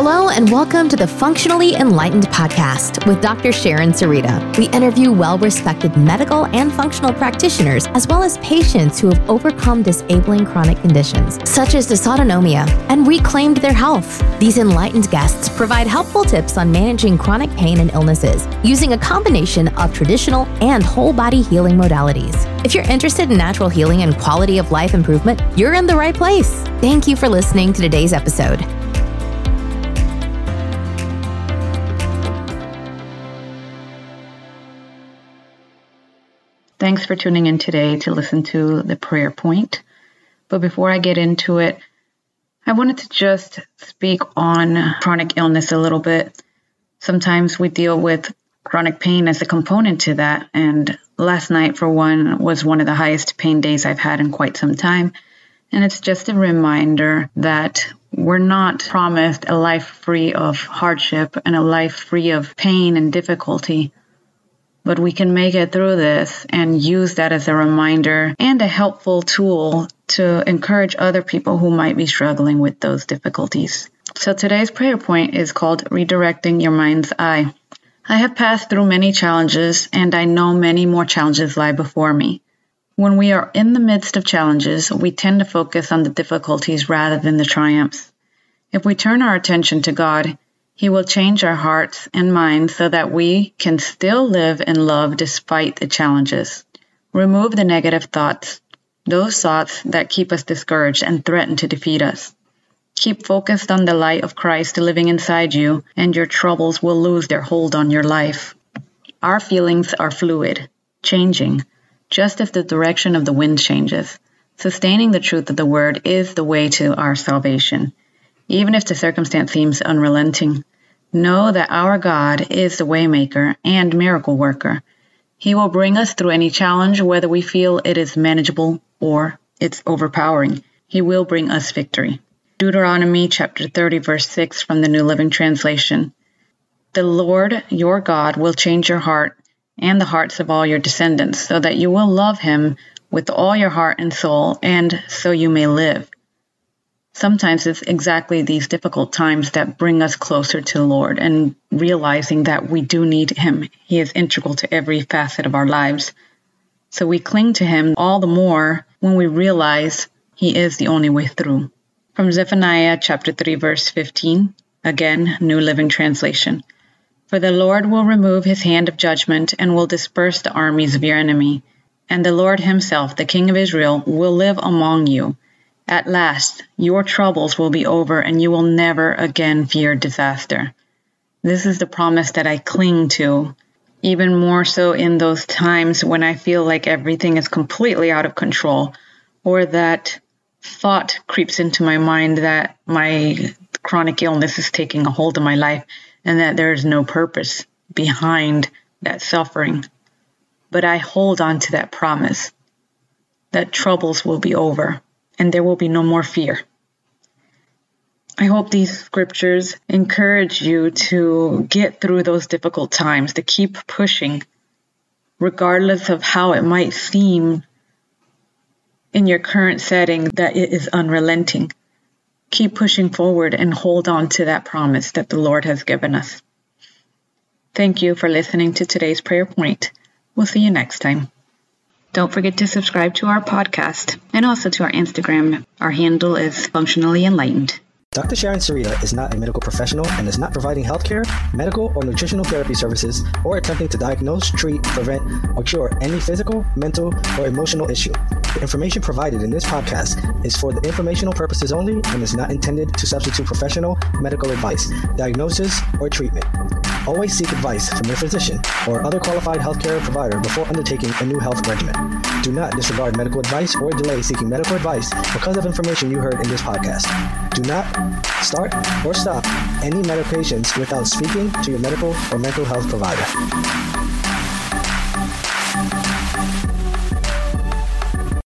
Hello, and welcome to the Functionally Enlightened podcast with Dr. Sharon Sarita. We interview well respected medical and functional practitioners, as well as patients who have overcome disabling chronic conditions, such as dysautonomia, and reclaimed their health. These enlightened guests provide helpful tips on managing chronic pain and illnesses using a combination of traditional and whole body healing modalities. If you're interested in natural healing and quality of life improvement, you're in the right place. Thank you for listening to today's episode. Thanks for tuning in today to listen to the prayer point. But before I get into it, I wanted to just speak on chronic illness a little bit. Sometimes we deal with chronic pain as a component to that. And last night, for one, was one of the highest pain days I've had in quite some time. And it's just a reminder that we're not promised a life free of hardship and a life free of pain and difficulty but we can make it through this and use that as a reminder and a helpful tool to encourage other people who might be struggling with those difficulties. So today's prayer point is called Redirecting Your Mind's Eye. I have passed through many challenges and I know many more challenges lie before me. When we are in the midst of challenges, we tend to focus on the difficulties rather than the triumphs. If we turn our attention to God, he will change our hearts and minds so that we can still live in love despite the challenges. Remove the negative thoughts, those thoughts that keep us discouraged and threaten to defeat us. Keep focused on the light of Christ living inside you, and your troubles will lose their hold on your life. Our feelings are fluid, changing, just as the direction of the wind changes. Sustaining the truth of the word is the way to our salvation. Even if the circumstance seems unrelenting, know that our God is the waymaker and miracle worker. He will bring us through any challenge, whether we feel it is manageable or it's overpowering. He will bring us victory. Deuteronomy chapter 30, verse 6 from the New Living Translation. The Lord your God will change your heart and the hearts of all your descendants, so that you will love him with all your heart and soul, and so you may live. Sometimes it's exactly these difficult times that bring us closer to the Lord and realizing that we do need Him. He is integral to every facet of our lives. So we cling to Him all the more when we realize He is the only way through. From Zephaniah chapter 3, verse 15, again, New Living Translation. For the Lord will remove his hand of judgment and will disperse the armies of your enemy. And the Lord himself, the King of Israel, will live among you at last, your troubles will be over and you will never again fear disaster. This is the promise that I cling to, even more so in those times when I feel like everything is completely out of control, or that thought creeps into my mind that my chronic illness is taking a hold of my life and that there is no purpose behind that suffering. But I hold on to that promise that troubles will be over and there will be no more fear. I hope these scriptures encourage you to get through those difficult times, to keep pushing, regardless of how it might seem in your current setting that it is unrelenting. Keep pushing forward and hold on to that promise that the Lord has given us. Thank you for listening to today's prayer point. We'll see you next time. Don't forget to subscribe to our podcast and also to our Instagram. Our handle is Functionally Enlightened. Dr. Sharon Sarita is not a medical professional and is not providing healthcare, medical, or nutritional therapy services or attempting to diagnose, treat, prevent, or cure any physical, mental, or emotional issue. The information provided in this podcast is for the informational purposes only and is not intended to substitute professional medical advice, diagnosis, or treatment. Always seek advice from your physician or other qualified healthcare provider before undertaking a new health regimen. Do not disregard medical advice or delay seeking medical advice because of information you heard in this podcast. Do not start or stop any medications without speaking to your medical or mental health provider.